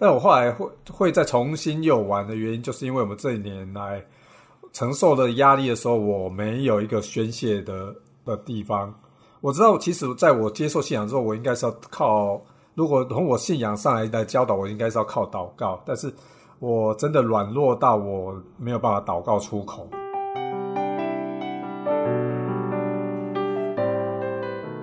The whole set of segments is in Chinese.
但我后来会会再重新又玩的原因，就是因为我们这一年来承受的压力的时候，我没有一个宣泄的的地方。我知道，其实在我接受信仰之后，我应该是要靠，如果从我信仰上来的教导，我应该是要靠祷告。但是我真的软弱到我没有办法祷告出口。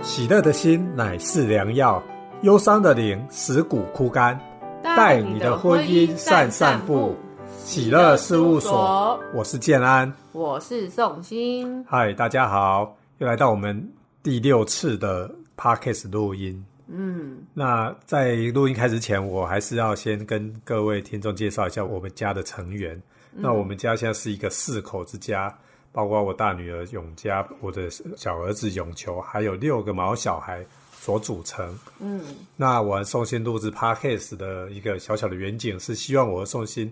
喜乐的心乃是良药，忧伤的灵使骨枯干。带你的婚姻散散步，喜乐事务所。我是建安，我是宋鑫。嗨，大家好，又来到我们第六次的 podcast 录音。嗯，那在录音开始前，我还是要先跟各位听众介绍一下我们家的成员。那我们家现在是一个四口之家，包括我大女儿永嘉，我的小儿子永球，还有六个毛小孩。所组成，嗯，那我和宋鑫录制 podcast 的一个小小的远景是希望我和宋鑫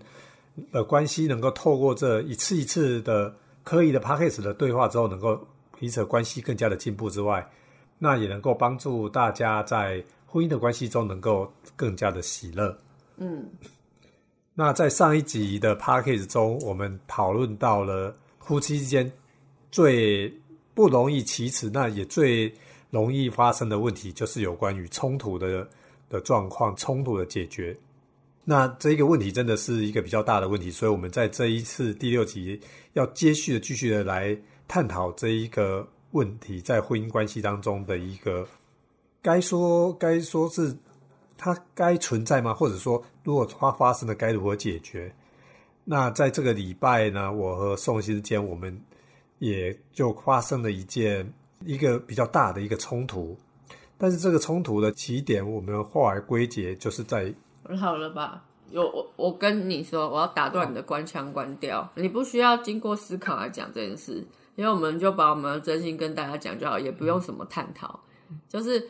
的关系能够透过这一次一次的刻意的 podcast 的对话之后，能够彼此关系更加的进步之外，那也能够帮助大家在婚姻的关系中能够更加的喜乐。嗯，那在上一集的 podcast 中，我们讨论到了夫妻之间最不容易启齿，那也最。容易发生的问题就是有关于冲突的的状况，冲突的解决。那这一个问题真的是一个比较大的问题，所以我们在这一次第六集要接续的、继续的来探讨这一个问题，在婚姻关系当中的一个该说该说是它该存在吗？或者说，如果它发生了，该如何解决？那在这个礼拜呢，我和宋先之间，我们也就发生了一件。一个比较大的一个冲突，但是这个冲突的起点，我们后来归结就是在好了吧？有我我跟你说，我要打断你的官腔关掉，你不需要经过思考来讲这件事，因为我们就把我们的真心跟大家讲就好，也不用什么探讨。就是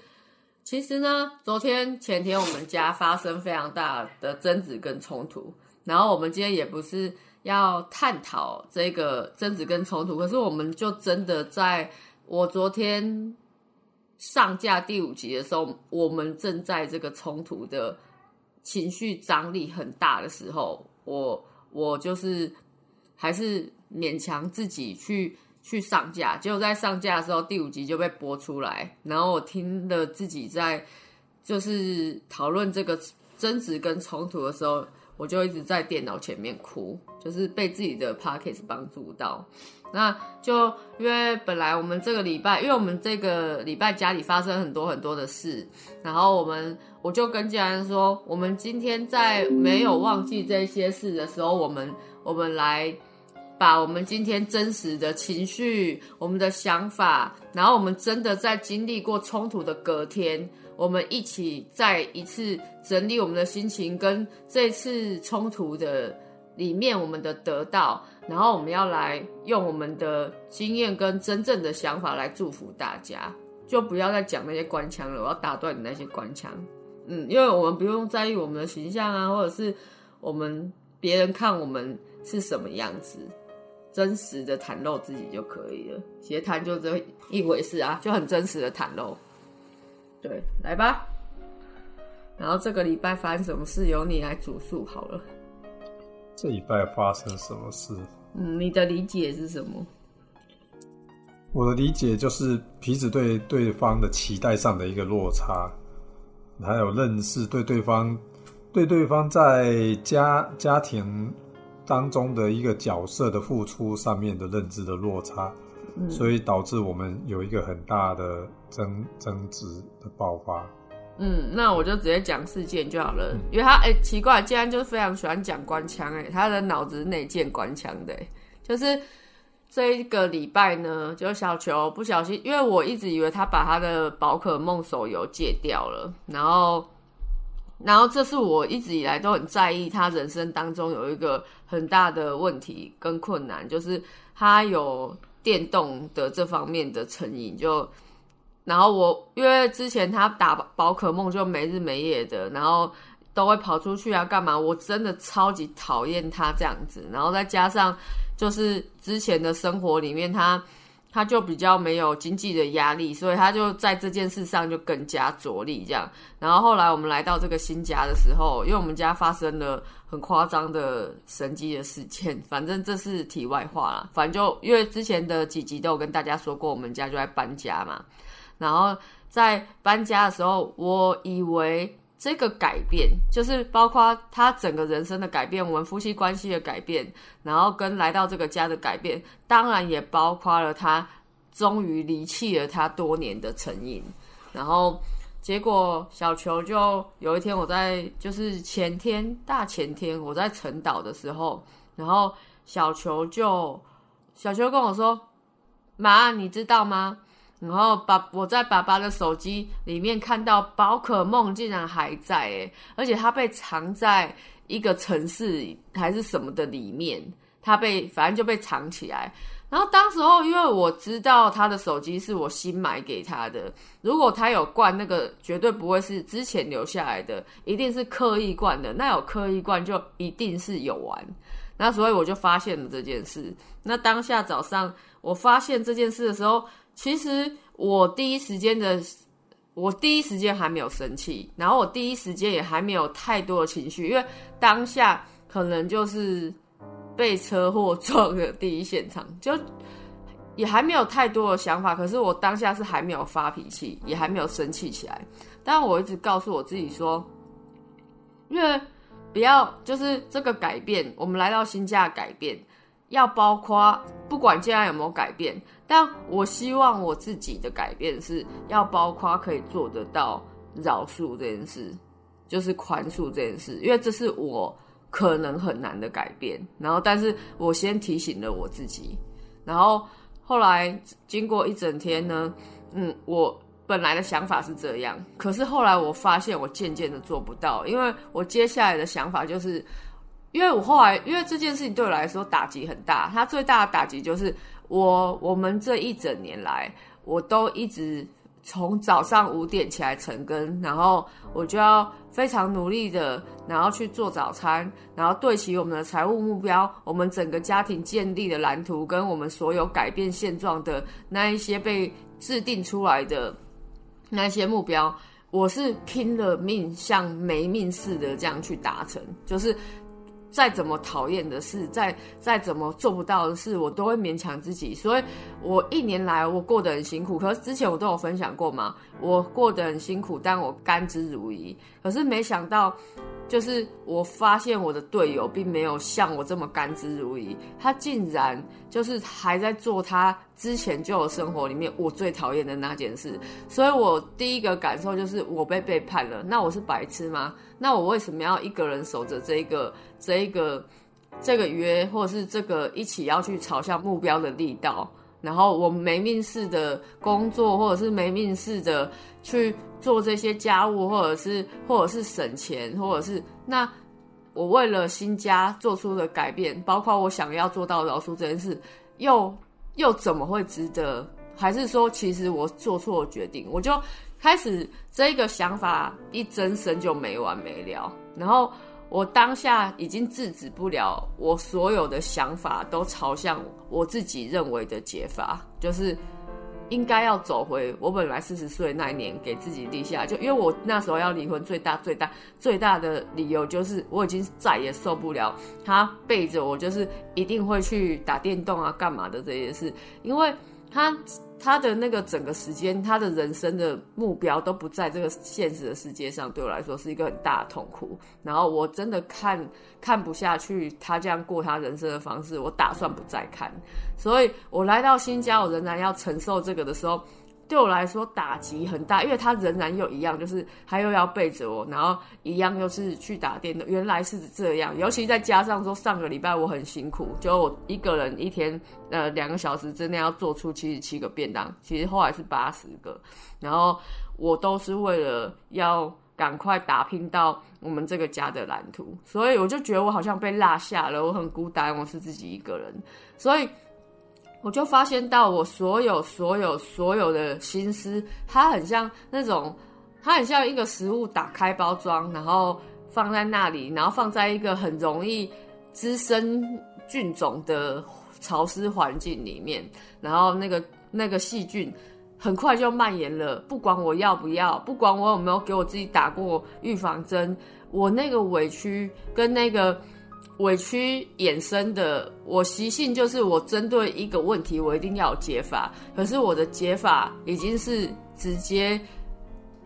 其实呢，昨天前天我们家发生非常大的争执跟冲突，然后我们今天也不是要探讨这个争执跟冲突，可是我们就真的在。我昨天上架第五集的时候，我们正在这个冲突的情绪张力很大的时候，我我就是还是勉强自己去去上架。结果在上架的时候，第五集就被播出来，然后我听了自己在就是讨论这个争执跟冲突的时候，我就一直在电脑前面哭，就是被自己的 pockets 帮助到。那就因为本来我们这个礼拜，因为我们这个礼拜家里发生很多很多的事，然后我们我就跟家人说，我们今天在没有忘记这些事的时候，我们我们来把我们今天真实的情绪、我们的想法，然后我们真的在经历过冲突的隔天，我们一起再一次整理我们的心情，跟这次冲突的里面我们的得到。然后我们要来用我们的经验跟真正的想法来祝福大家，就不要再讲那些官腔了。我要打断你那些官腔，嗯，因为我们不用在意我们的形象啊，或者是我们别人看我们是什么样子，真实的袒露自己就可以了。斜谈就这一回事啊，就很真实的袒露。对，来吧。然后这个礼拜发生什么事，由你来主述好了。这礼拜发生什么事？嗯，你的理解是什么？我的理解就是彼此对对方的期待上的一个落差，还有认识对对方对对方在家家庭当中的一个角色的付出上面的认知的落差，所以导致我们有一个很大的争争执的爆发。嗯，那我就直接讲事件就好了，因为他哎奇怪，竟然就是非常喜欢讲官腔哎，他的脑子内建官腔的，就是这一个礼拜呢，就小球不小心，因为我一直以为他把他的宝可梦手游戒掉了，然后，然后这是我一直以来都很在意他人生当中有一个很大的问题跟困难，就是他有电动的这方面的成瘾就。然后我因为之前他打宝可梦就没日没夜的，然后都会跑出去啊干嘛？我真的超级讨厌他这样子。然后再加上就是之前的生活里面，他他就比较没有经济的压力，所以他就在这件事上就更加着力这样。然后后来我们来到这个新家的时候，因为我们家发生了很夸张的神迹的事件，反正这是题外话啦。反正就因为之前的几集都有跟大家说过，我们家就在搬家嘛。然后在搬家的时候，我以为这个改变就是包括他整个人生的改变，我们夫妻关系的改变。然后跟来到这个家的改变，当然也包括了他终于离弃了他多年的成瘾。然后结果小球就有一天，我在就是前天大前天我在晨岛的时候，然后小球就小球跟我说：“妈，你知道吗？”然后爸我在爸爸的手机里面看到宝可梦竟然还在诶，而且它被藏在。一个城市还是什么的里面，他被反正就被藏起来。然后当时候，因为我知道他的手机是我新买给他的，如果他有灌那个，绝对不会是之前留下来的，一定是刻意灌的。那有刻意灌，就一定是有玩。那所以我就发现了这件事。那当下早上我发现这件事的时候，其实我第一时间的。我第一时间还没有生气，然后我第一时间也还没有太多的情绪，因为当下可能就是被车祸撞的第一现场，就也还没有太多的想法。可是我当下是还没有发脾气，也还没有生气起来。但我一直告诉我自己说，因为不要就是这个改变，我们来到新家改变，要包括不管现在有没有改变。但我希望我自己的改变是要包括可以做得到饶恕这件事，就是宽恕这件事，因为这是我可能很难的改变。然后，但是我先提醒了我自己。然后后来经过一整天呢，嗯，我本来的想法是这样，可是后来我发现我渐渐的做不到，因为我接下来的想法就是，因为我后来因为这件事情对我来说打击很大，它最大的打击就是。我我们这一整年来，我都一直从早上五点起来晨更，然后我就要非常努力的，然后去做早餐，然后对齐我们的财务目标，我们整个家庭建立的蓝图，跟我们所有改变现状的那一些被制定出来的那些目标，我是拼了命，像没命似的这样去达成，就是。再怎么讨厌的事，再再怎么做不到的事，我都会勉强自己。所以，我一年来我过得很辛苦。可是之前我都有分享过嘛，我过得很辛苦，但我甘之如饴。可是没想到。就是我发现我的队友并没有像我这么甘之如饴，他竟然就是还在做他之前就有生活里面我最讨厌的那件事，所以我第一个感受就是我被背叛了。那我是白痴吗？那我为什么要一个人守着这一个这一个这个约，或者是这个一起要去朝向目标的力道？然后我没命似的工作，或者是没命似的去做这些家务，或者是或者是省钱，或者是那我为了新家做出的改变，包括我想要做到饶恕这件事，又又怎么会值得？还是说，其实我做错决定？我就开始这个想法一增生就没完没了，然后。我当下已经制止不了，我所有的想法都朝向我自己认为的解法，就是应该要走回我本来四十岁那一年给自己立下，就因为我那时候要离婚，最大最大最大的理由就是我已经再也受不了他背着我，就是一定会去打电动啊、干嘛的这些事，因为他。他的那个整个时间，他的人生的目标都不在这个现实的世界上，对我来说是一个很大的痛苦。然后我真的看看不下去他这样过他人生的方式，我打算不再看。所以我来到新家，我仍然要承受这个的时候。对我来说打击很大，因为他仍然又一样，就是他又要背着我，然后一样又是去打电动。原来是这样，尤其再加上说上个礼拜我很辛苦，就我一个人一天呃两个小时之内要做出七十七个便当，其实后来是八十个，然后我都是为了要赶快打拼到我们这个家的蓝图，所以我就觉得我好像被落下了，我很孤单，我是自己一个人，所以。我就发现到我所有所有所有的心思，它很像那种，它很像一个食物打开包装，然后放在那里，然后放在一个很容易滋生菌种的潮湿环境里面，然后那个那个细菌很快就蔓延了，不管我要不要，不管我有没有给我自己打过预防针，我那个委屈跟那个委屈衍生的，我习性就是我针对一个问题，我一定要有解法，可是我的解法已经是直接，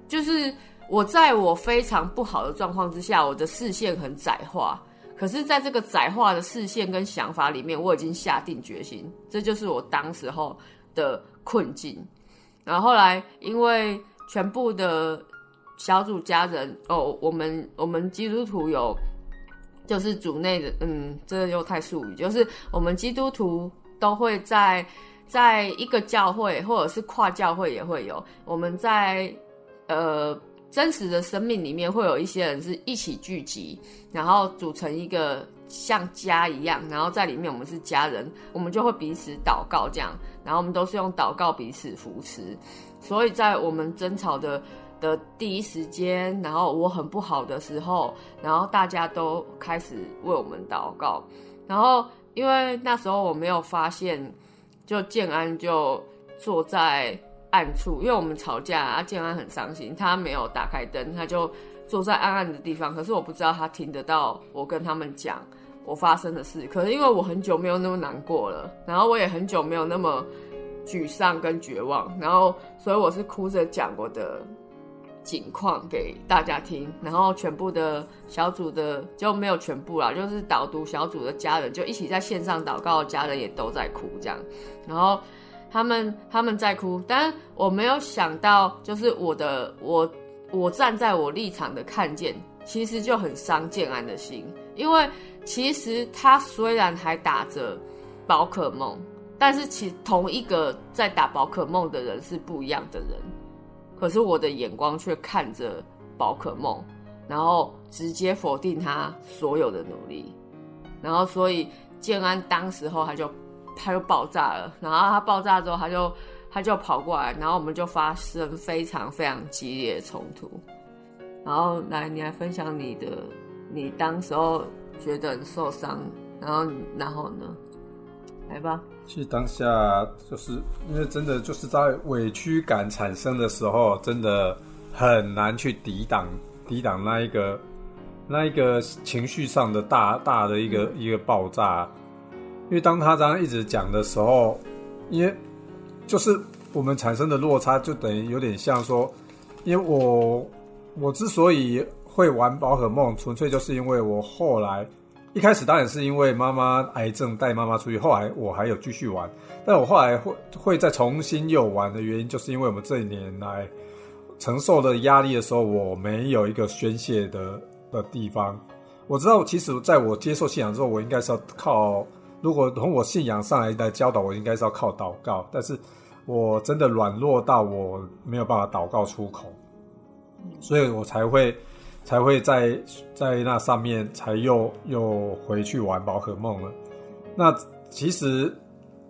就是我在我非常不好的状况之下，我的视线很窄化。可是，在这个窄化的视线跟想法里面，我已经下定决心，这就是我当时候的困境。然后后来，因为全部的小组家人哦，我们我们基督徒有，就是组内的，嗯，这又太术语，就是我们基督徒都会在在一个教会，或者是跨教会也会有，我们在呃。真实的生命里面会有一些人是一起聚集，然后组成一个像家一样，然后在里面我们是家人，我们就会彼此祷告这样，然后我们都是用祷告彼此扶持，所以在我们争吵的的第一时间，然后我很不好的时候，然后大家都开始为我们祷告，然后因为那时候我没有发现，就建安就坐在。暗处，因为我们吵架，啊，建安很伤心，他没有打开灯，他就坐在暗暗的地方。可是我不知道他听得到我跟他们讲我发生的事。可是因为我很久没有那么难过了，然后我也很久没有那么沮丧跟绝望，然后所以我是哭着讲我的景况给大家听。然后全部的小组的就没有全部啦，就是导读小组的家人就一起在线上祷告，家人也都在哭这样，然后。他们他们在哭，但我没有想到，就是我的我我站在我立场的看见，其实就很伤建安的心，因为其实他虽然还打着宝可梦，但是其同一个在打宝可梦的人是不一样的人，可是我的眼光却看着宝可梦，然后直接否定他所有的努力，然后所以建安当时候他就。他就爆炸了，然后他爆炸之后，他就他就跑过来，然后我们就发生非常非常激烈的冲突。然后来，你来分享你的，你当时候觉得很受伤，然后然后呢？来吧。其实当下就是因为真的就是在委屈感产生的时候，真的很难去抵挡抵挡那一个那一个情绪上的大大的一个一个爆炸。因为当他这样一直讲的时候，因为就是我们产生的落差，就等于有点像说，因为我我之所以会玩宝可梦，纯粹就是因为我后来一开始当然是因为妈妈癌症带妈妈出去，后来我还有继续玩，但我后来会会再重新又玩的原因，就是因为我们这一年来承受的压力的时候，我没有一个宣泄的的地方。我知道，其实在我接受信仰之后，我应该是要靠。如果从我信仰上来的教导，我应该是要靠祷告，但是我真的软弱到我没有办法祷告出口，所以我才会才会在在那上面才又又回去玩宝可梦了。那其实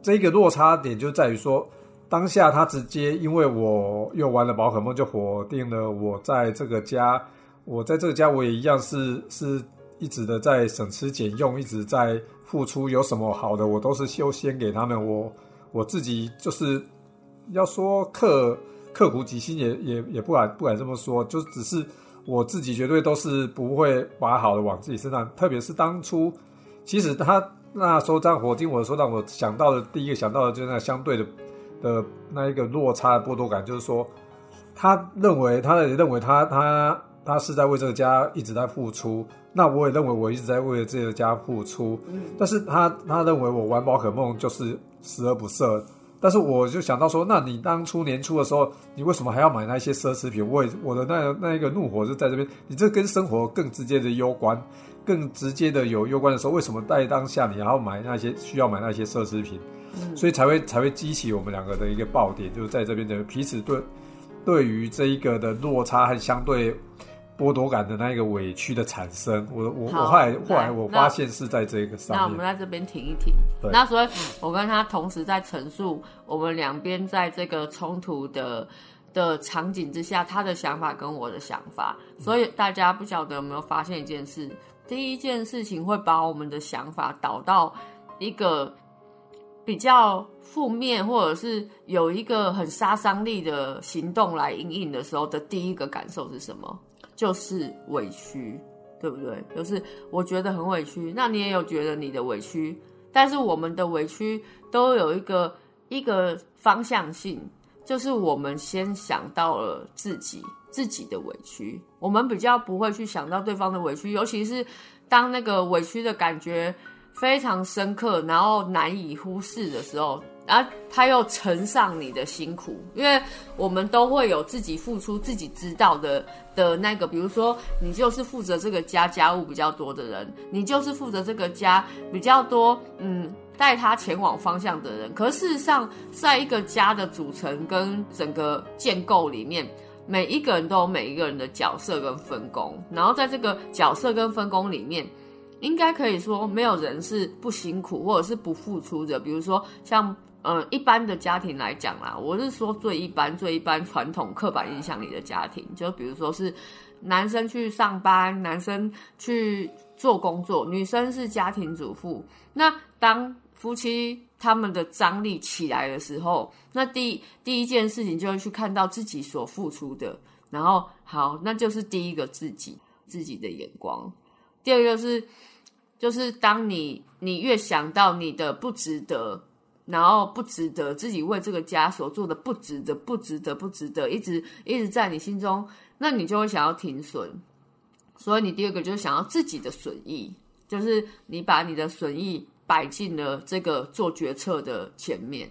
这个落差点就在于说，当下他直接因为我又玩了宝可梦，就否定了我在这个家，我在这个家我也一样是是一直的在省吃俭用，一直在。付出有什么好的，我都是优先给他们。我我自己就是要说刻刻苦己心，也也也不敢不敢这么说，就只是我自己绝对都是不会把好的往自己身上。特别是当初，其实他那时候样火金，我说让我想到的第一个想到的就是那相对的的那一个落差的剥夺感，就是说他认为他认为他他他是在为这个家一直在付出。那我也认为我一直在为了这个家付出，但是他他认为我玩宝可梦就是十恶不赦，但是我就想到说，那你当初年初的时候，你为什么还要买那些奢侈品？我我的那那一个怒火是在这边，你这跟生活更直接的攸关，更直接的有攸关的时候，为什么在当下你还要买那些需要买那些奢侈品？所以才会才会激起我们两个的一个爆点，就是在这边的彼此对对于这一个的落差和相对。剥夺感的那一个委屈的产生，我我我后来后来我发现是在这个上面。那我们在这边停一停。那所以，我跟他同时在陈述我们两边在这个冲突的的场景之下，他的想法跟我的想法。所以大家不晓得有没有发现一件事？第一件事情会把我们的想法导到一个比较负面，或者是有一个很杀伤力的行动来应应的时候的第一个感受是什么？就是委屈，对不对？就是我觉得很委屈，那你也有觉得你的委屈，但是我们的委屈都有一个一个方向性，就是我们先想到了自己自己的委屈，我们比较不会去想到对方的委屈，尤其是当那个委屈的感觉非常深刻，然后难以忽视的时候。然后他又乘上你的辛苦，因为我们都会有自己付出、自己知道的的那个，比如说你就是负责这个家家务比较多的人，你就是负责这个家比较多，嗯，带他前往方向的人。可事实上，在一个家的组成跟整个建构里面，每一个人都有每一个人的角色跟分工，然后在这个角色跟分工里面，应该可以说没有人是不辛苦或者是不付出的。比如说像。嗯，一般的家庭来讲啦，我是说最一般、最一般传统刻板印象里的家庭，就比如说是男生去上班，男生去做工作，女生是家庭主妇。那当夫妻他们的张力起来的时候，那第第一件事情就会去看到自己所付出的，然后好，那就是第一个自己自己的眼光。第二个是，就是当你你越想到你的不值得。然后不值得自己为这个家所做的不值得不值得不值得，一直一直在你心中，那你就会想要停损。所以你第二个就是想要自己的损益，就是你把你的损益摆进了这个做决策的前面。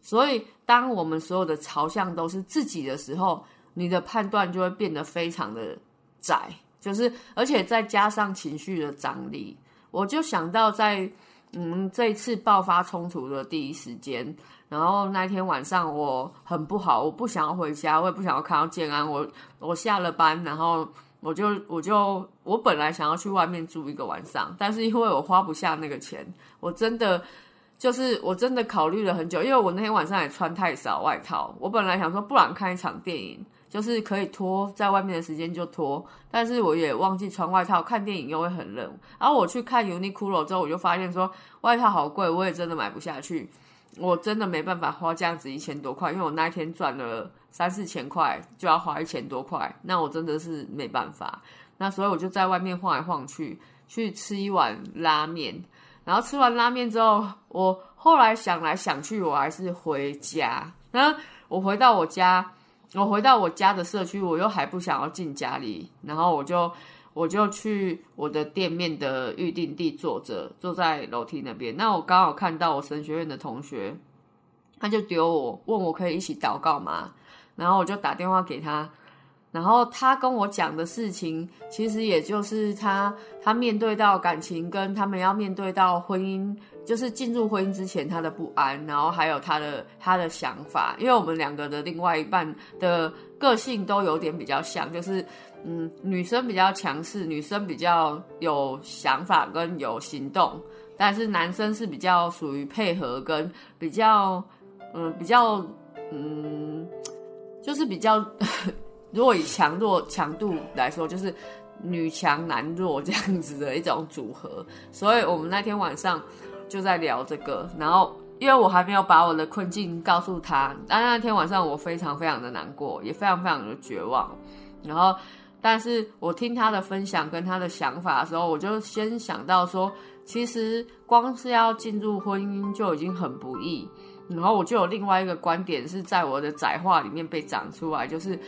所以当我们所有的朝向都是自己的时候，你的判断就会变得非常的窄，就是而且再加上情绪的张力，我就想到在。嗯，这一次爆发冲突的第一时间，然后那天晚上我很不好，我不想要回家，我也不想要看到建安。我我下了班，然后我就我就我本来想要去外面住一个晚上，但是因为我花不下那个钱，我真的就是我真的考虑了很久，因为我那天晚上也穿太少外套，我本来想说不然看一场电影。就是可以脱在外面的时间就脱，但是我也忘记穿外套，看电影又会很冷。然后我去看 Uniqlo 之后，我就发现说外套好贵，我也真的买不下去。我真的没办法花这样子一千多块，因为我那一天赚了三四千块，就要花一千多块，那我真的是没办法。那所以我就在外面晃来晃去，去吃一碗拉面。然后吃完拉面之后，我后来想来想去，我还是回家。然后我回到我家。我回到我家的社区，我又还不想要进家里，然后我就我就去我的店面的预定地坐着，坐在楼梯那边。那我刚好看到我神学院的同学，他就丢我问我可以一起祷告吗？然后我就打电话给他，然后他跟我讲的事情，其实也就是他他面对到感情跟他们要面对到婚姻。就是进入婚姻之前他的不安，然后还有他的他的想法，因为我们两个的另外一半的个性都有点比较像，就是嗯，女生比较强势，女生比较有想法跟有行动，但是男生是比较属于配合跟比较嗯比较嗯，就是比较 如果以强弱强度来说，就是女强男弱这样子的一种组合，所以我们那天晚上。就在聊这个，然后因为我还没有把我的困境告诉他，但那天晚上我非常非常的难过，也非常非常的绝望。然后，但是我听他的分享跟他的想法的时候，我就先想到说，其实光是要进入婚姻就已经很不易。然后我就有另外一个观点是在我的窄话里面被长出来，就是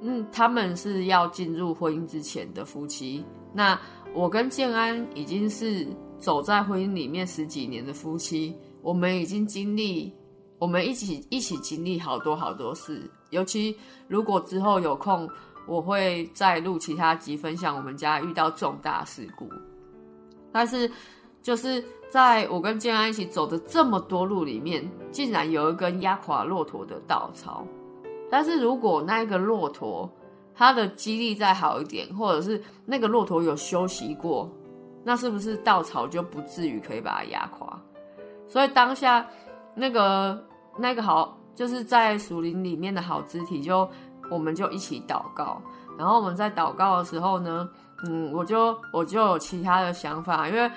嗯，他们是要进入婚姻之前的夫妻，那我跟建安已经是。走在婚姻里面十几年的夫妻，我们已经经历，我们一起一起经历好多好多事。尤其如果之后有空，我会再录其他集分享我们家遇到重大事故。但是，就是在我跟建安一起走的这么多路里面，竟然有一根压垮骆驼的稻草。但是如果那一个骆驼它的肌力再好一点，或者是那个骆驼有休息过。那是不是稻草就不至于可以把它压垮？所以当下那个那个好，就是在树林里面的好肢体，就我们就一起祷告。然后我们在祷告的时候呢，嗯，我就我就有其他的想法，因为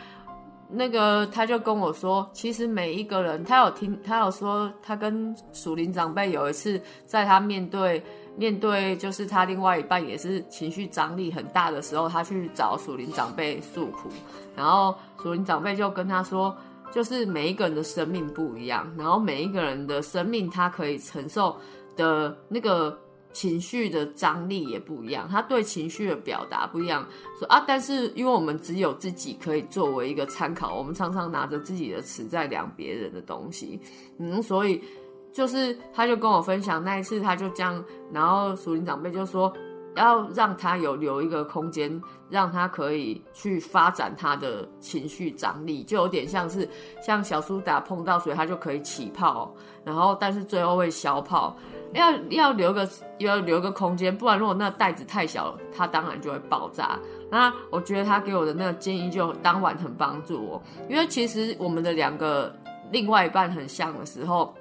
那个他就跟我说，其实每一个人，他有听，他有说，他跟属灵长辈有一次，在他面对面对，就是他另外一半也是情绪张力很大的时候，他去找属灵长辈诉苦，然后属灵长辈就跟他说，就是每一个人的生命不一样，然后每一个人的生命他可以承受的那个。情绪的张力也不一样，他对情绪的表达不一样。说啊，但是因为我们只有自己可以作为一个参考，我们常常拿着自己的词在量别人的东西，嗯，所以就是他就跟我分享那一次，他就这样，然后属灵长辈就说要让他有留一个空间，让他可以去发展他的情绪张力，就有点像是像小苏打碰到水，他就可以起泡，然后但是最后会消泡。要要留个要留个空间，不然如果那袋子太小，它当然就会爆炸。那我觉得他给我的那个建议就当晚很帮助我，因为其实我们的两个另外一半很像的时候，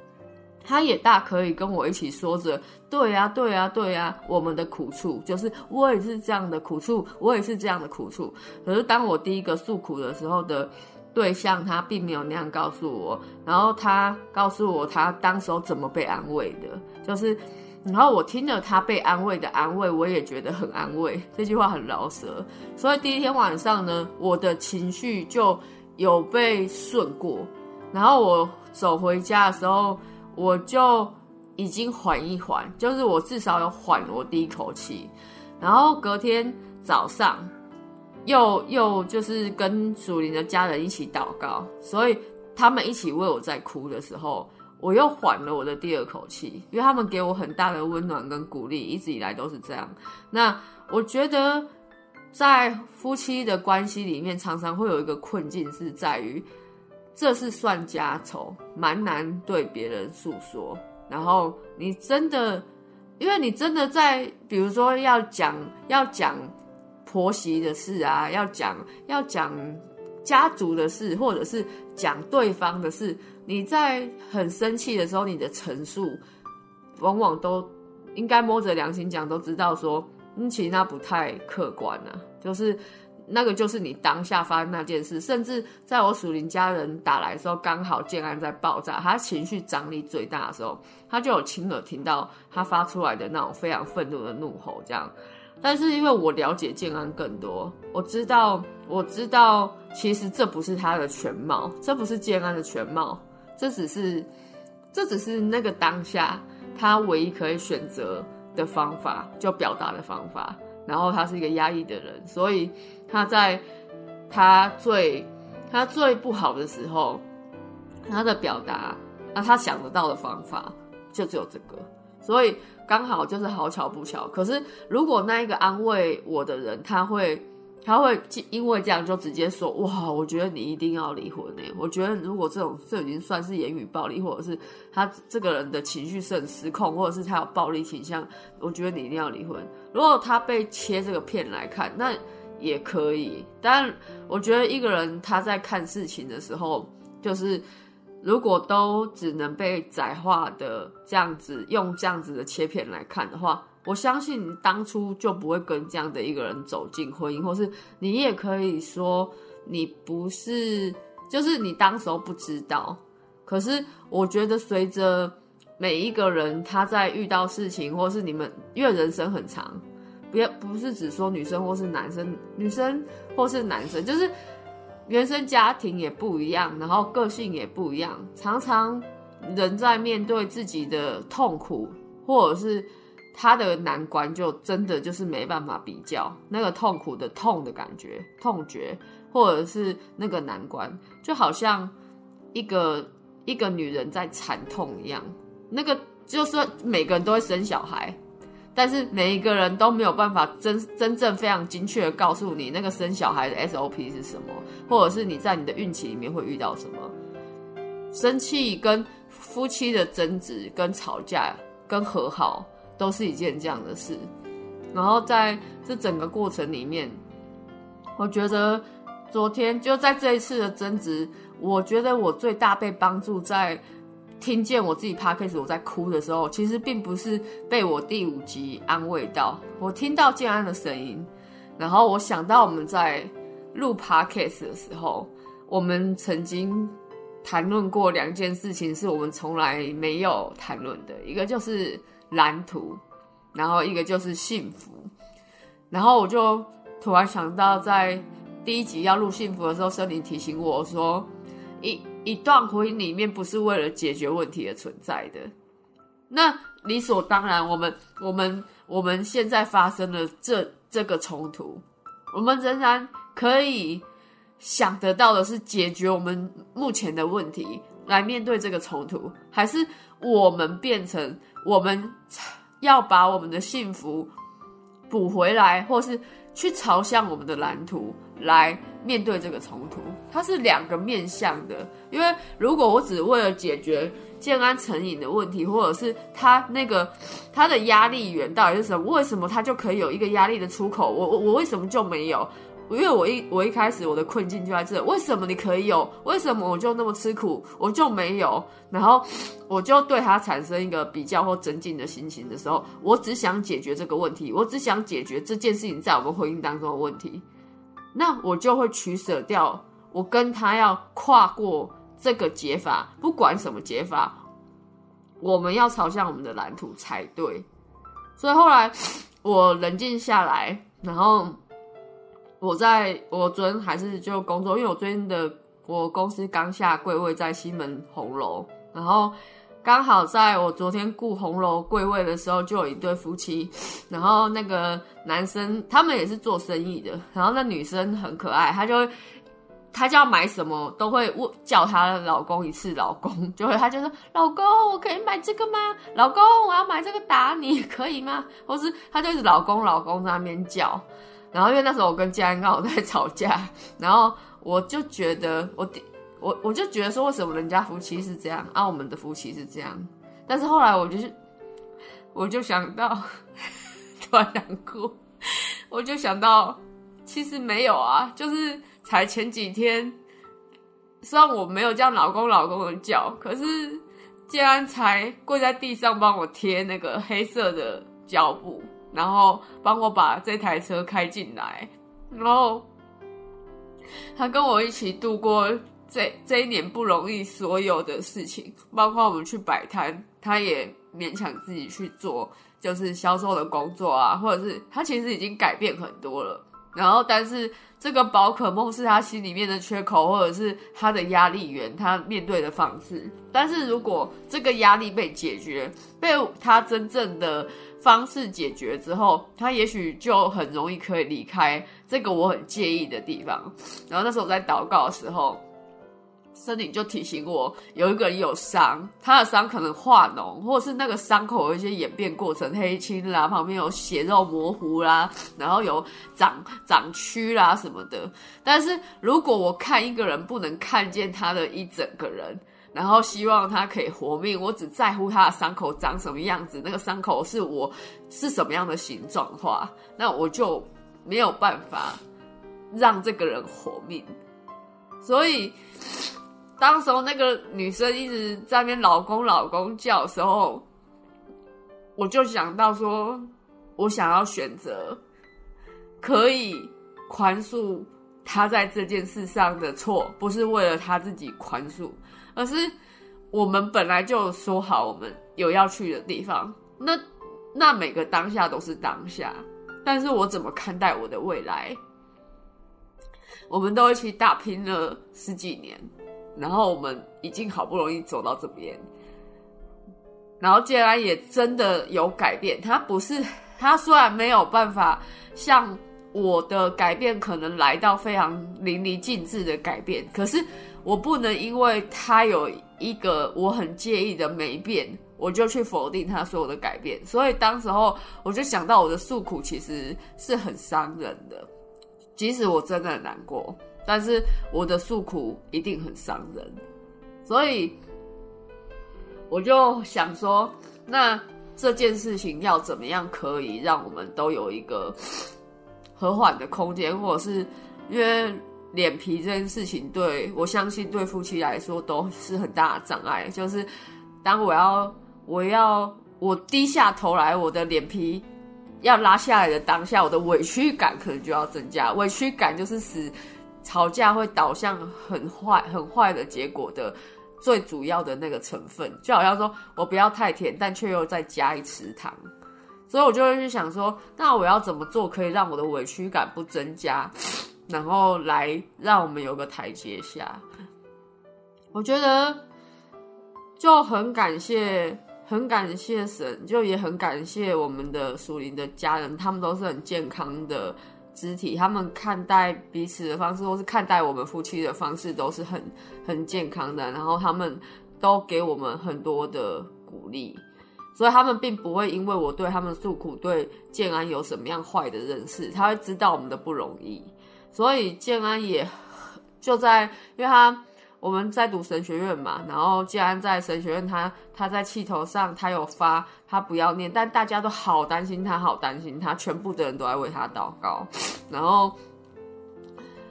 他也大可以跟我一起说着，对呀对呀对呀，我们的苦处就是我也是这样的苦处，我也是这样的苦处。可是当我第一个诉苦的时候的。对象他并没有那样告诉我，然后他告诉我他当时候怎么被安慰的，就是，然后我听了他被安慰的安慰，我也觉得很安慰。这句话很饶舌，所以第一天晚上呢，我的情绪就有被顺过，然后我走回家的时候，我就已经缓一缓，就是我至少有缓我第一口气，然后隔天早上。又又就是跟属灵的家人一起祷告，所以他们一起为我在哭的时候，我又缓了我的第二口气，因为他们给我很大的温暖跟鼓励，一直以来都是这样。那我觉得在夫妻的关系里面，常常会有一个困境，是在于这是算家丑，蛮难对别人诉说。然后你真的，因为你真的在，比如说要讲要讲。婆媳的事啊，要讲要讲家族的事，或者是讲对方的事。你在很生气的时候，你的陈述往往都应该摸着良心讲，都知道说，嗯，其实那不太客观啊。就是那个就是你当下发生那件事，甚至在我属灵家人打来的时候，刚好建安在爆炸，他情绪张力最大的时候，他就有亲耳听到他发出来的那种非常愤怒的怒吼，这样。但是因为我了解建安更多，我知道，我知道，其实这不是他的全貌，这不是建安的全貌，这只是，这只是那个当下他唯一可以选择的方法，就表达的方法。然后他是一个压抑的人，所以他在他最他最不好的时候，他的表达，那他想得到的方法就只有这个，所以。刚好就是好巧不巧，可是如果那一个安慰我的人，他会他会因为这样就直接说哇，我觉得你一定要离婚呢。我觉得如果这种这已经算是言语暴力，或者是他这个人的情绪是很失控，或者是他有暴力倾向，我觉得你一定要离婚。如果他被切这个片来看，那也可以。但我觉得一个人他在看事情的时候，就是。如果都只能被窄化的这样子用这样子的切片来看的话，我相信你当初就不会跟这样的一个人走进婚姻，或是你也可以说你不是，就是你当时候不知道。可是我觉得随着每一个人他在遇到事情，或是你们因为人生很长，不要不是只说女生或是男生，女生或是男生，就是。原生家庭也不一样，然后个性也不一样，常常人在面对自己的痛苦，或者是他的难关，就真的就是没办法比较那个痛苦的痛的感觉，痛觉，或者是那个难关，就好像一个一个女人在惨痛一样，那个就是每个人都会生小孩。但是每一个人都没有办法真真正非常精确的告诉你那个生小孩的 SOP 是什么，或者是你在你的孕期里面会遇到什么。生气跟夫妻的争执、跟吵架、跟和好，都是一件这样的事。然后在这整个过程里面，我觉得昨天就在这一次的争执，我觉得我最大被帮助在。听见我自己 podcast 我在哭的时候，其实并不是被我第五集安慰到。我听到建安的声音，然后我想到我们在录 podcast 的时候，我们曾经谈论过两件事情，是我们从来没有谈论的，一个就是蓝图，然后一个就是幸福。然后我就突然想到，在第一集要录幸福的时候，森林提醒我说，一一段婚姻里面不是为了解决问题而存在的。那理所当然，我们我们我们现在发生了这这个冲突，我们仍然可以想得到的是解决我们目前的问题，来面对这个冲突，还是我们变成我们要把我们的幸福补回来，或是去朝向我们的蓝图来面对这个冲突？它是两个面向的，因为如果我只为了解决。健安成瘾的问题，或者是他那个他的压力源到底是什么？为什么他就可以有一个压力的出口？我我我为什么就没有？因为我一我一开始我的困境就在这，为什么你可以有？为什么我就那么吃苦，我就没有？然后我就对他产生一个比较或增进的心情的时候，我只想解决这个问题，我只想解决这件事情在我们婚姻当中的问题，那我就会取舍掉我跟他要跨过。这个解法，不管什么解法，我们要朝向我们的蓝图才对。所以后来我冷静下来，然后我在我昨天还是就工作，因为我最近的我公司刚下柜位在西门红楼，然后刚好在我昨天顾红楼柜位的时候，就有一对夫妻，然后那个男生他们也是做生意的，然后那女生很可爱，她就。她就要买什么都会叫她的老公一次，老公就会，她就说：“老公，我可以买这个吗？老公，我要买这个打你可以吗？”或是她就是老公老公在那边叫，然后因为那时候我跟家人刚好在吵架，然后我就觉得我我我就觉得说为什么人家夫妻是这样，啊我们的夫妻是这样，但是后来我就是我就想到 突然想哭，我就想到其实没有啊，就是。才前几天，虽然我没有叫老公老公的叫，可是竟然才跪在地上帮我贴那个黑色的胶布，然后帮我把这台车开进来，然后他跟我一起度过这这一年不容易所有的事情，包括我们去摆摊，他也勉强自己去做，就是销售的工作啊，或者是他其实已经改变很多了。然后，但是这个宝可梦是他心里面的缺口，或者是他的压力源，他面对的方式。但是如果这个压力被解决，被他真正的方式解决之后，他也许就很容易可以离开这个我很介意的地方。然后那时候我在祷告的时候。森林就提醒我，有一个人有伤，他的伤可能化脓，或者是那个伤口有一些演变过程，黑青啦，旁边有血肉模糊啦，然后有长长蛆啦什么的。但是如果我看一个人不能看见他的一整个人，然后希望他可以活命，我只在乎他的伤口长什么样子，那个伤口是我是什么样的形状话，那我就没有办法让这个人活命。所以。当时候那个女生一直在那边老公老公叫的时候，我就想到说，我想要选择可以宽恕他在这件事上的错，不是为了他自己宽恕，而是我们本来就说好我们有要去的地方，那那每个当下都是当下，但是我怎么看待我的未来？我们都一起打拼了十几年。然后我们已经好不容易走到这边，然后既然也真的有改变，他不是他虽然没有办法像我的改变可能来到非常淋漓尽致的改变，可是我不能因为他有一个我很介意的没变，我就去否定他所有的改变。所以当时候我就想到我的诉苦其实是很伤人的，即使我真的很难过。但是我的诉苦一定很伤人，所以我就想说，那这件事情要怎么样可以让我们都有一个和缓的空间，或者是因为脸皮这件事情，对我相信对夫妻来说都是很大的障碍。就是当我要我要我低下头来，我的脸皮要拉下来的当下，我的委屈感可能就要增加。委屈感就是使。吵架会导向很坏、很坏的结果的最主要的那个成分，就好像说我不要太甜，但却又再加一匙糖，所以我就会去想说，那我要怎么做可以让我的委屈感不增加，然后来让我们有个台阶下。我觉得就很感谢，很感谢神，就也很感谢我们的属灵的家人，他们都是很健康的。肢体，他们看待彼此的方式，或是看待我们夫妻的方式，都是很很健康的。然后他们都给我们很多的鼓励，所以他们并不会因为我对他们诉苦，对建安有什么样坏的认识，他会知道我们的不容易。所以建安也就在，因为他。我们在读神学院嘛，然后既然在神学院，他他在气头上，他有发，他不要念，但大家都好担心他，好担心他，全部的人都在为他祷告，然后，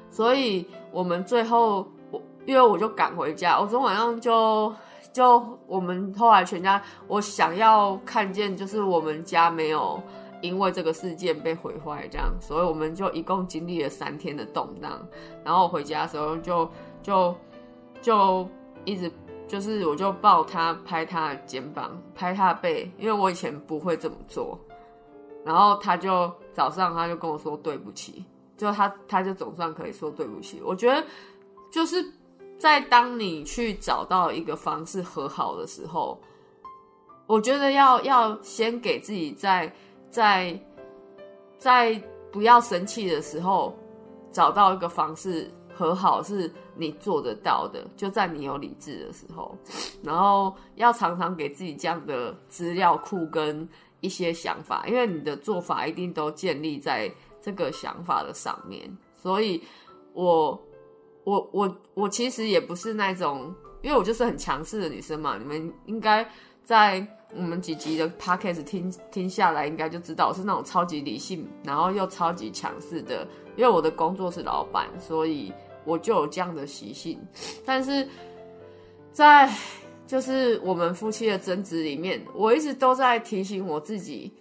所以我们最后，我因为我就赶回家，我昨天晚上就就我们后来全家，我想要看见就是我们家没有因为这个事件被毁坏，这样，所以我们就一共经历了三天的动荡，然后回家的时候就就。就一直就是，我就抱他，拍他的肩膀，拍他的背，因为我以前不会这么做。然后他就早上他就跟我说对不起，就他他就总算可以说对不起。我觉得就是在当你去找到一个方式和好的时候，我觉得要要先给自己在在在不要生气的时候找到一个方式。和好是你做得到的，就在你有理智的时候，然后要常常给自己这样的资料库跟一些想法，因为你的做法一定都建立在这个想法的上面。所以，我我我我其实也不是那种，因为我就是很强势的女生嘛。你们应该在我们几集的 podcast 听听下来，应该就知道我是那种超级理性，然后又超级强势的。因为我的工作是老板，所以。我就有这样的习性，但是在就是我们夫妻的争执里面，我一直都在提醒我自己：，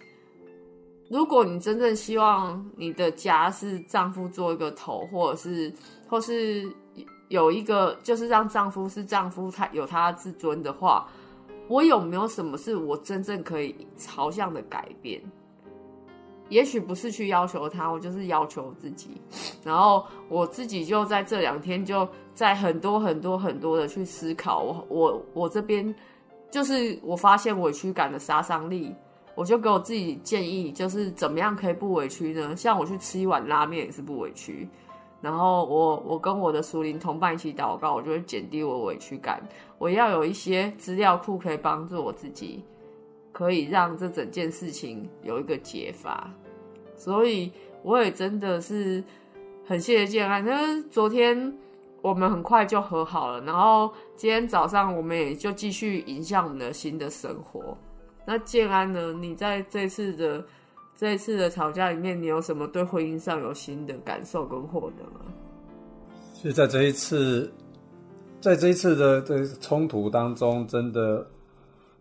如果你真正希望你的家是丈夫做一个头，或者是或是有一个就是让丈夫是丈夫，他有他自尊的话，我有没有什么是我真正可以朝向的改变？也许不是去要求他，我就是要求自己。然后我自己就在这两天，就在很多很多很多的去思考。我我我这边就是我发现委屈感的杀伤力，我就给我自己建议，就是怎么样可以不委屈呢？像我去吃一碗拉面也是不委屈。然后我我跟我的熟龄同伴一起祷告，我就会减低我委屈感。我要有一些资料库可以帮助我自己，可以让这整件事情有一个解法。所以我也真的是很谢谢建安，就是昨天我们很快就和好了，然后今天早上我们也就继续迎向我们的新的生活。那建安呢？你在这次的这一次的吵架里面，你有什么对婚姻上有新的感受跟获得吗？其实在这一次，在这一次的这冲突当中，真的，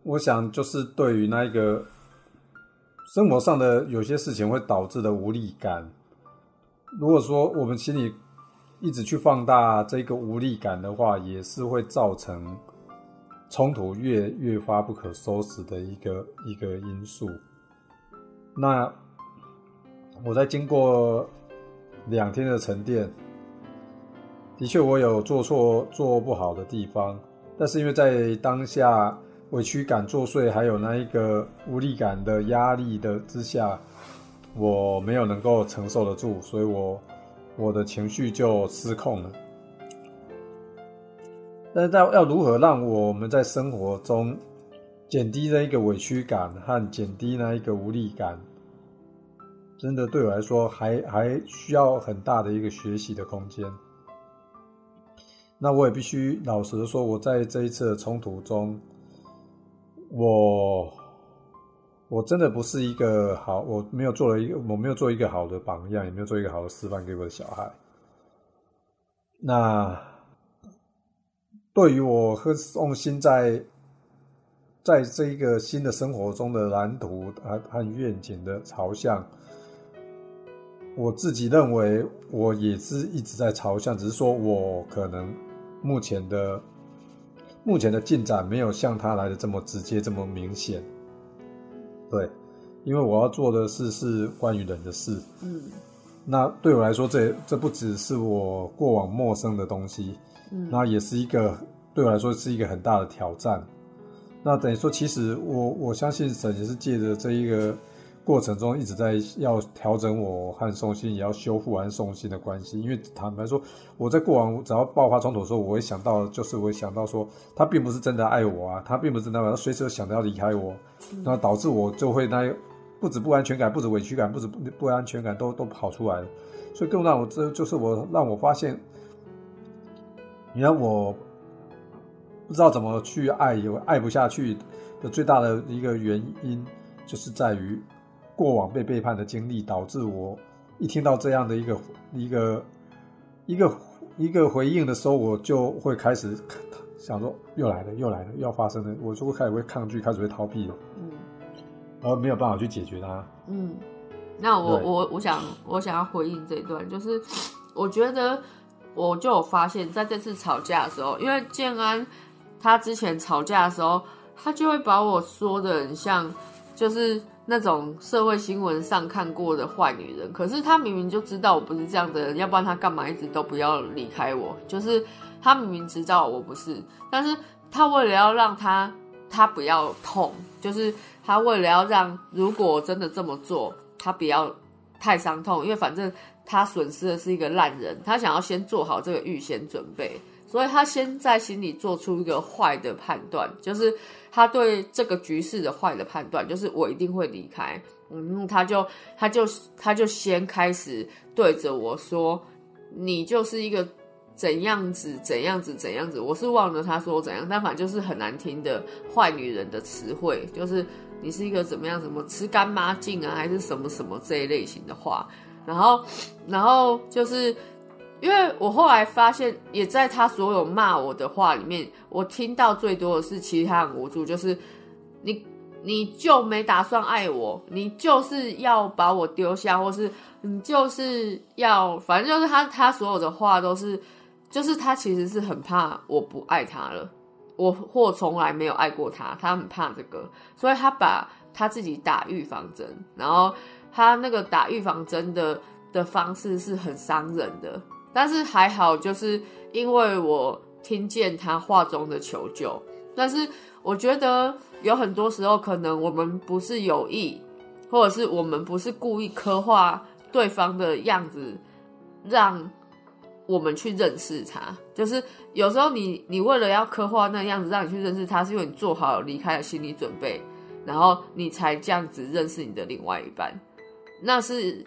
我想就是对于那一个。生活上的有些事情会导致的无力感，如果说我们心里一直去放大这个无力感的话，也是会造成冲突越越发不可收拾的一个一个因素。那我在经过两天的沉淀，的确我有做错做不好的地方，但是因为在当下。委屈感作祟，还有那一个无力感的压力的之下，我没有能够承受得住，所以我我的情绪就失控了。但是，在要如何让我们在生活中减低那一个委屈感和减低那一个无力感，真的对我来说还还需要很大的一个学习的空间。那我也必须老实的说，我在这一次的冲突中。我我真的不是一个好，我没有做了一个，我没有做一个好的榜样，也没有做一个好的示范给我的小孩。那对于我和用心在在这一个新的生活中的蓝图和和愿景的朝向，我自己认为我也是一直在朝向，只是说我可能目前的目前的进展没有像他来的这么直接这么明显。对，因为我要做的事是关于人的事。嗯，那对我来说，这这不只是我过往陌生的东西，嗯，那也是一个对我来说是一个很大的挑战。那等于说，其实我我相信神也是借着这一个过程中，一直在要调整我和宋鑫，也要修复和宋鑫的关系。因为坦白说，我在过往只要爆发冲突的时候，我会想到，就是我会想到说，他并不是真的爱我啊，他并不是真的，他随时想着要离开我，那导致我就会那不止不安全感，不止委屈感，不止不不安全感都都跑出来了。所以更让我这就是我让我发现，你看我。不知道怎么去爱，有爱不下去的最大的一个原因，就是在于过往被背叛的经历，导致我一听到这样的一个一个一个一个回应的时候，我就会开始想说，又来了，又来了，要发生了，我就会开始会抗拒，开始会逃避了，嗯，而没有办法去解决它。嗯，那我我我想我想要回应这一段，就是我觉得我就有发现，在这次吵架的时候，因为建安。他之前吵架的时候，他就会把我说的很像，就是那种社会新闻上看过的坏女人。可是她明明就知道我不是这样的人，要不然她干嘛一直都不要离开我？就是她明明知道我不是，但是她为了要让她她不要痛，就是她为了要让如果真的这么做，她不要太伤痛，因为反正她损失的是一个烂人，她想要先做好这个预先准备。所以他先在心里做出一个坏的判断，就是他对这个局势的坏的判断，就是我一定会离开。嗯，他就他就他就先开始对着我说：“你就是一个怎样子怎样子怎样子。”我是忘了他说怎样，但反正就是很难听的坏女人的词汇，就是你是一个怎么样，什么吃干抹净啊，还是什么什么这一类型的话。然后，然后就是。因为我后来发现，也在他所有骂我的话里面，我听到最多的是其他很无助，就是你你就没打算爱我，你就是要把我丢下，或是你就是要，反正就是他他所有的话都是，就是他其实是很怕我不爱他了，我或从来没有爱过他，他很怕这个，所以他把他自己打预防针，然后他那个打预防针的的方式是很伤人的。但是还好，就是因为我听见他话中的求救。但是我觉得有很多时候，可能我们不是有意，或者是我们不是故意刻画对方的样子，让我们去认识他。就是有时候你你为了要刻画那样子，让你去认识他，是因为你做好离开的心理准备，然后你才这样子认识你的另外一半。那是。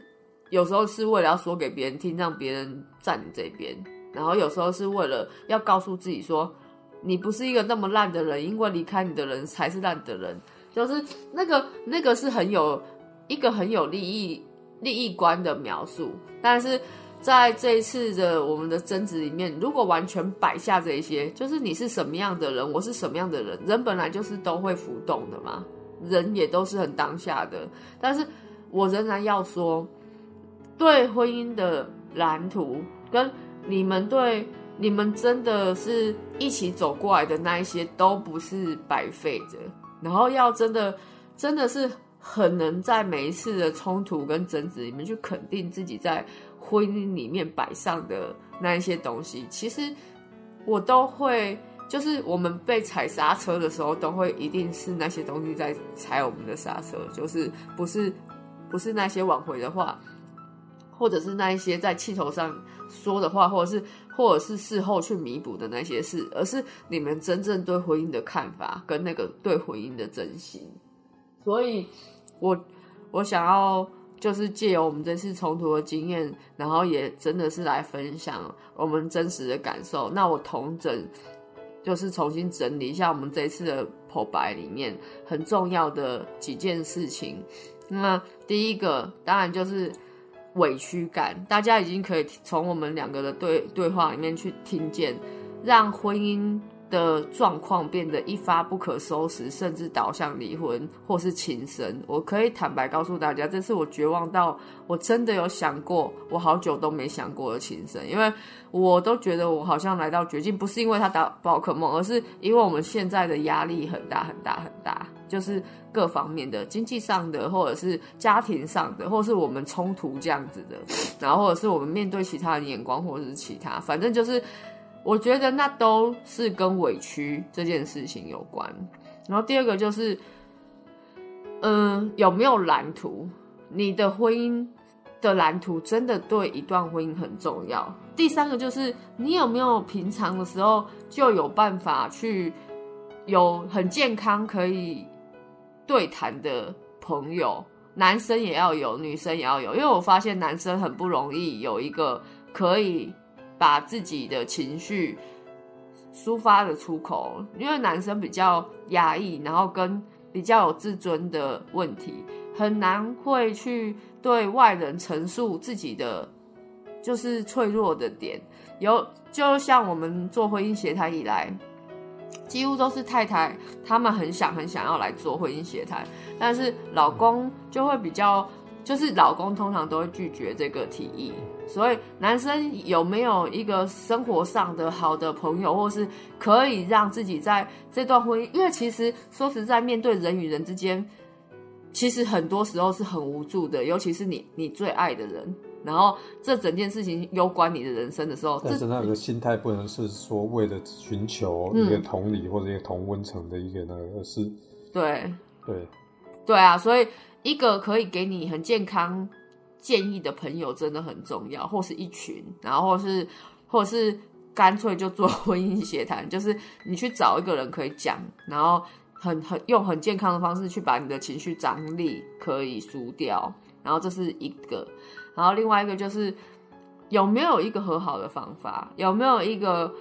有时候是为了要说给别人听，让别人站你这边；然后有时候是为了要告诉自己说，你不是一个那么烂的人，因为离开你的人才是烂的人。就是那个那个是很有一个很有利益利益观的描述。但是在这一次的我们的争执里面，如果完全摆下这一些，就是你是什么样的人，我是什么样的人，人本来就是都会浮动的嘛，人也都是很当下的。但是我仍然要说。对婚姻的蓝图，跟你们对你们真的是一起走过来的那一些，都不是白费的。然后要真的，真的是很能在每一次的冲突跟争执里面去肯定自己在婚姻里面摆上的那一些东西。其实我都会，就是我们被踩刹车的时候，都会一定是那些东西在踩我们的刹车，就是不是不是那些挽回的话。或者是那一些在气头上说的话，或者是或者是事后去弥补的那些事，而是你们真正对婚姻的看法跟那个对婚姻的真心。所以，我我想要就是借由我们这次冲突的经验，然后也真的是来分享我们真实的感受。那我同整就是重新整理一下我们这一次的剖白里面很重要的几件事情。那第一个当然就是。委屈感，大家已经可以从我们两个的对对话里面去听见，让婚姻的状况变得一发不可收拾，甚至导向离婚或是情深。我可以坦白告诉大家，这是我绝望到我真的有想过，我好久都没想过的情深，因为我都觉得我好像来到绝境，不是因为他打宝可梦，而是因为我们现在的压力很大很大很大，就是各方面的经济上的，或者是家庭上的，或是我们冲突这样子的，然后或者是我们面对其他人眼光，或者是其他，反正就是。我觉得那都是跟委屈这件事情有关。然后第二个就是，嗯，有没有蓝图？你的婚姻的蓝图真的对一段婚姻很重要。第三个就是，你有没有平常的时候就有办法去有很健康可以对谈的朋友？男生也要有，女生也要有，因为我发现男生很不容易有一个可以。把自己的情绪抒发的出口，因为男生比较压抑，然后跟比较有自尊的问题，很难会去对外人陈述自己的就是脆弱的点。有就像我们做婚姻协谈以来，几乎都是太太他们很想很想要来做婚姻协谈，但是老公就会比较。就是老公通常都会拒绝这个提议，所以男生有没有一个生活上的好的朋友，或是可以让自己在这段婚姻？因为其实说实在，面对人与人之间，其实很多时候是很无助的，尤其是你你最爱的人，然后这整件事情攸关你的人生的时候，但是那个心态不能是说为了寻求一个同理或者一个同温层的一个那个，而是对对对啊，所以。一个可以给你很健康建议的朋友真的很重要，或是一群，然后是，或是干脆就做婚姻协谈，就是你去找一个人可以讲，然后很很用很健康的方式去把你的情绪张力可以输掉，然后这是一个，然后另外一个就是有没有一个和好的方法，有没有一个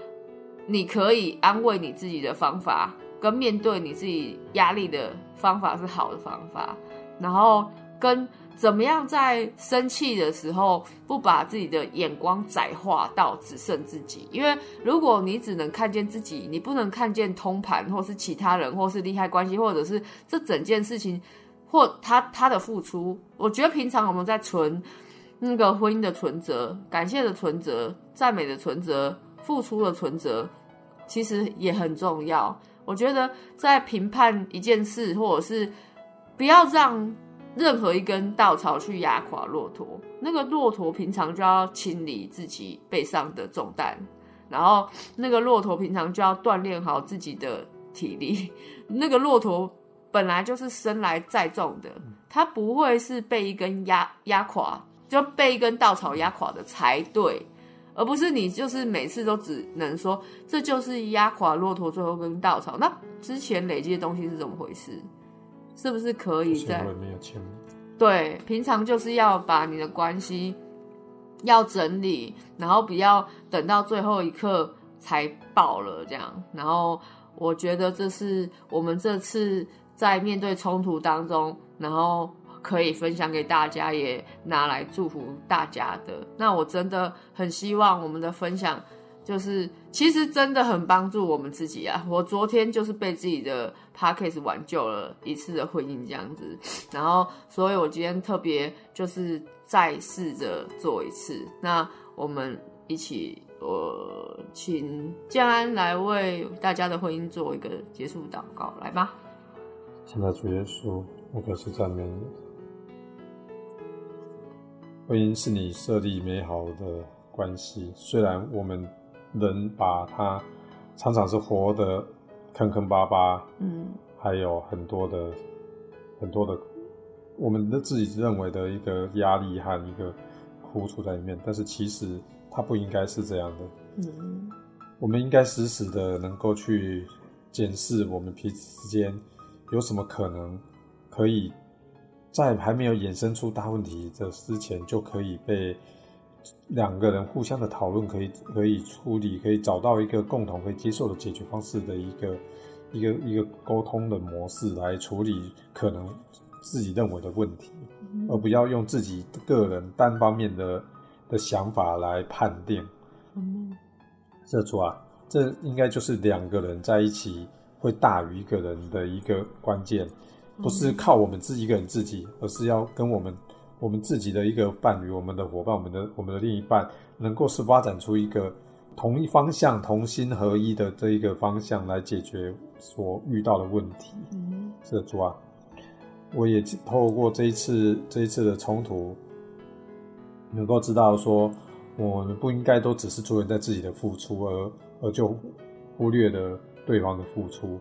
你可以安慰你自己的方法，跟面对你自己压力的方法是好的方法。然后跟怎么样在生气的时候不把自己的眼光窄化到只剩自己，因为如果你只能看见自己，你不能看见通盘或是其他人或是利害关系，或者是这整件事情或他他的付出。我觉得平常我们在存那个婚姻的存折、感谢的存折、赞美的存折、付出的存折，其实也很重要。我觉得在评判一件事或者是。不要让任何一根稻草去压垮骆驼。那个骆驼平常就要清理自己背上的重担，然后那个骆驼平常就要锻炼好自己的体力。那个骆驼本来就是生来载重的，它不会是被一根压压垮，就被一根稻草压垮的才对，而不是你就是每次都只能说这就是压垮骆驼最后一根稻草。那之前累积的东西是怎么回事？是不是可以在？对，平常就是要把你的关系要整理，然后不要等到最后一刻才爆了这样。然后我觉得这是我们这次在面对冲突当中，然后可以分享给大家，也拿来祝福大家的。那我真的很希望我们的分享。就是，其实真的很帮助我们自己啊！我昨天就是被自己的 p a c k a g e 挽救了一次的婚姻这样子，然后，所以我今天特别就是再试着做一次。那我们一起，我请江安来为大家的婚姻做一个结束祷告，来吧。现在主耶稣，我可是赞美你。婚姻是你设立美好的关系，虽然我们。人把他常常是活得坑坑巴巴，嗯，还有很多的很多的我们的自己认为的一个压力和一个苦楚在里面，但是其实它不应该是这样的，嗯，我们应该时时的能够去检视我们彼此之间有什么可能可以在还没有衍生出大问题的之前就可以被。两个人互相的讨论，可以可以处理，可以找到一个共同可以接受的解决方式的一个一个一个沟通的模式来处理可能自己认为的问题，而不要用自己个人单方面的的想法来判定。嗯，这主啊，这应该就是两个人在一起会大于一个人的一个关键，不是靠我们自己一个人自己，而是要跟我们我们自己的一个伴侣、我们的伙伴、我们的我们的另一半，能够是发展出一个同一方向、同心合一的这一个方向来解决所遇到的问题。嗯，是主啊，我也透过这一次这一次的冲突。能够知道说，我们不应该都只是着眼在自己的付出，而而就忽略了对方的付出。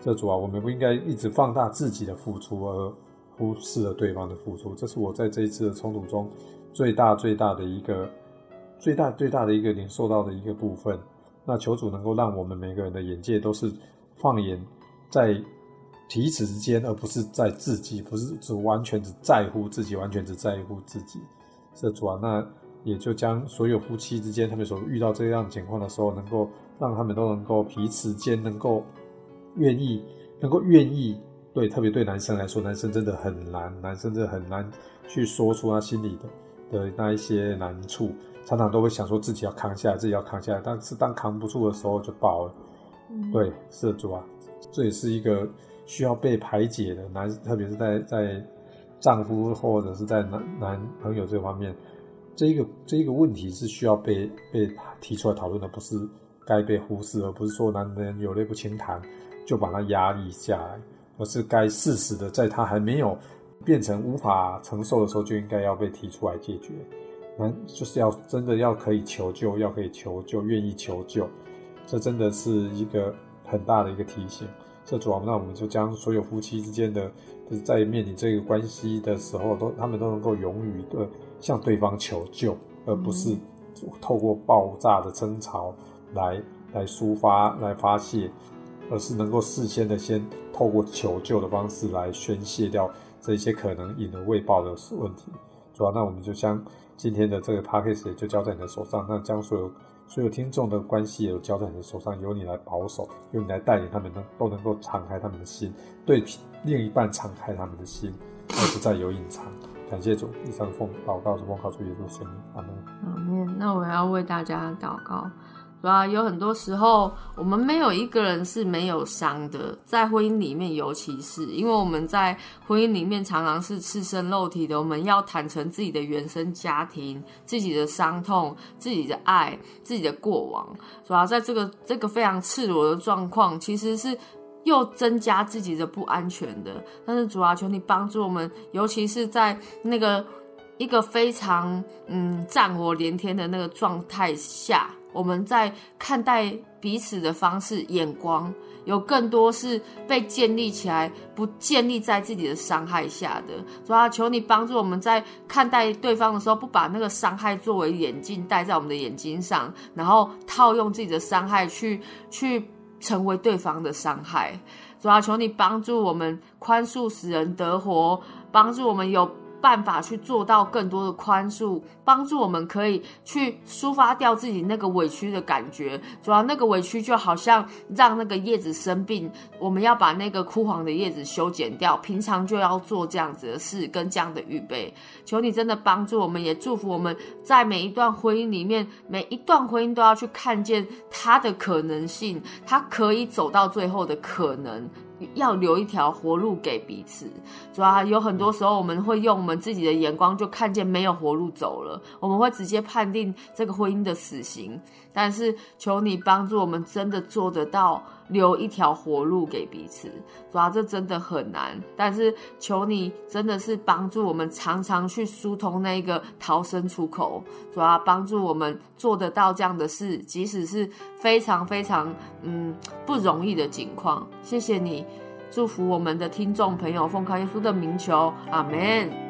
这主啊，我们不应该一直放大自己的付出，而忽视了对方的付出。这是我在这一次的冲突中最大最大的一个最大最大的一个领受到的一个部分。那求主能够让我们每个人的眼界都是放眼在彼此之间，而不是在自己，不是只完全只在乎自己，完全只在乎自己。这主啊，那也就将所有夫妻之间他们所遇到这样情况的时候，能够让他们都能够彼此间能够愿意，能够愿意对，特别对男生来说，男生真的很难，男生真的很难去说出他心里的的那一些难处，常常都会想说自己要扛下来，自己要扛下来，但是当扛不住的时候就爆了。对，是主啊，这也是一个需要被排解的男，特别是在在。丈夫或者是在男男朋友这方面，这一个这一个问题是需要被被提出来讨论的，不是该被忽视，而不是说男人有泪不轻弹就把他压抑下来，而是该适时的在他还没有变成无法承受的时候，就应该要被提出来解决。那就是要真的要可以求救，要可以求救，愿意求救，这真的是一个很大的一个提醒。这主要，那我们就将所有夫妻之间的，就是在面临这个关系的时候，都他们都能够勇于的向对方求救，而不是透过爆炸的争吵来来抒发、来发泄，而是能够事先的先透过求救的方式来宣泄掉这些可能引而未报的问题。主要，那我们就将今天的这个 p a c k a g e 也就交在你的手上，那将所有。所有听众的关系也都交在你的手上，由你来保守，由你来带领他们，能都能够敞开他们的心，对另一半敞开他们的心，而不再有隐藏。感谢主，以上奉祷告是奉靠主耶稣圣名，阿门。阿门。那我要为大家祷告。主要有很多时候，我们没有一个人是没有伤的，在婚姻里面，尤其是因为我们在婚姻里面常常是赤身肉体的，我们要坦诚自己的原生家庭、自己的伤痛、自己的爱、自己的过往。主要在这个这个非常赤裸的状况，其实是又增加自己的不安全的。但是主要求你帮助我们，尤其是在那个一个非常嗯战火连天的那个状态下。我们在看待彼此的方式、眼光，有更多是被建立起来，不建立在自己的伤害下的。主要求你帮助我们在看待对方的时候，不把那个伤害作为眼镜戴在我们的眼睛上，然后套用自己的伤害去去成为对方的伤害。主要求你帮助我们宽恕，使人得活，帮助我们有。办法去做到更多的宽恕，帮助我们可以去抒发掉自己那个委屈的感觉。主要那个委屈就好像让那个叶子生病，我们要把那个枯黄的叶子修剪掉。平常就要做这样子的事，跟这样的预备。求你真的帮助我们，也祝福我们在每一段婚姻里面，每一段婚姻都要去看见它的可能性，它可以走到最后的可能。要留一条活路给彼此，主要有很多时候我们会用我们自己的眼光就看见没有活路走了，我们会直接判定这个婚姻的死刑。但是求你帮助我们，真的做得到留一条活路给彼此。主要这真的很难，但是求你真的是帮助我们，常常去疏通那个逃生出口。主要帮助我们做得到这样的事，即使是非常非常嗯不容易的境况。谢谢你，祝福我们的听众朋友，奉靠耶稣的名求，阿门。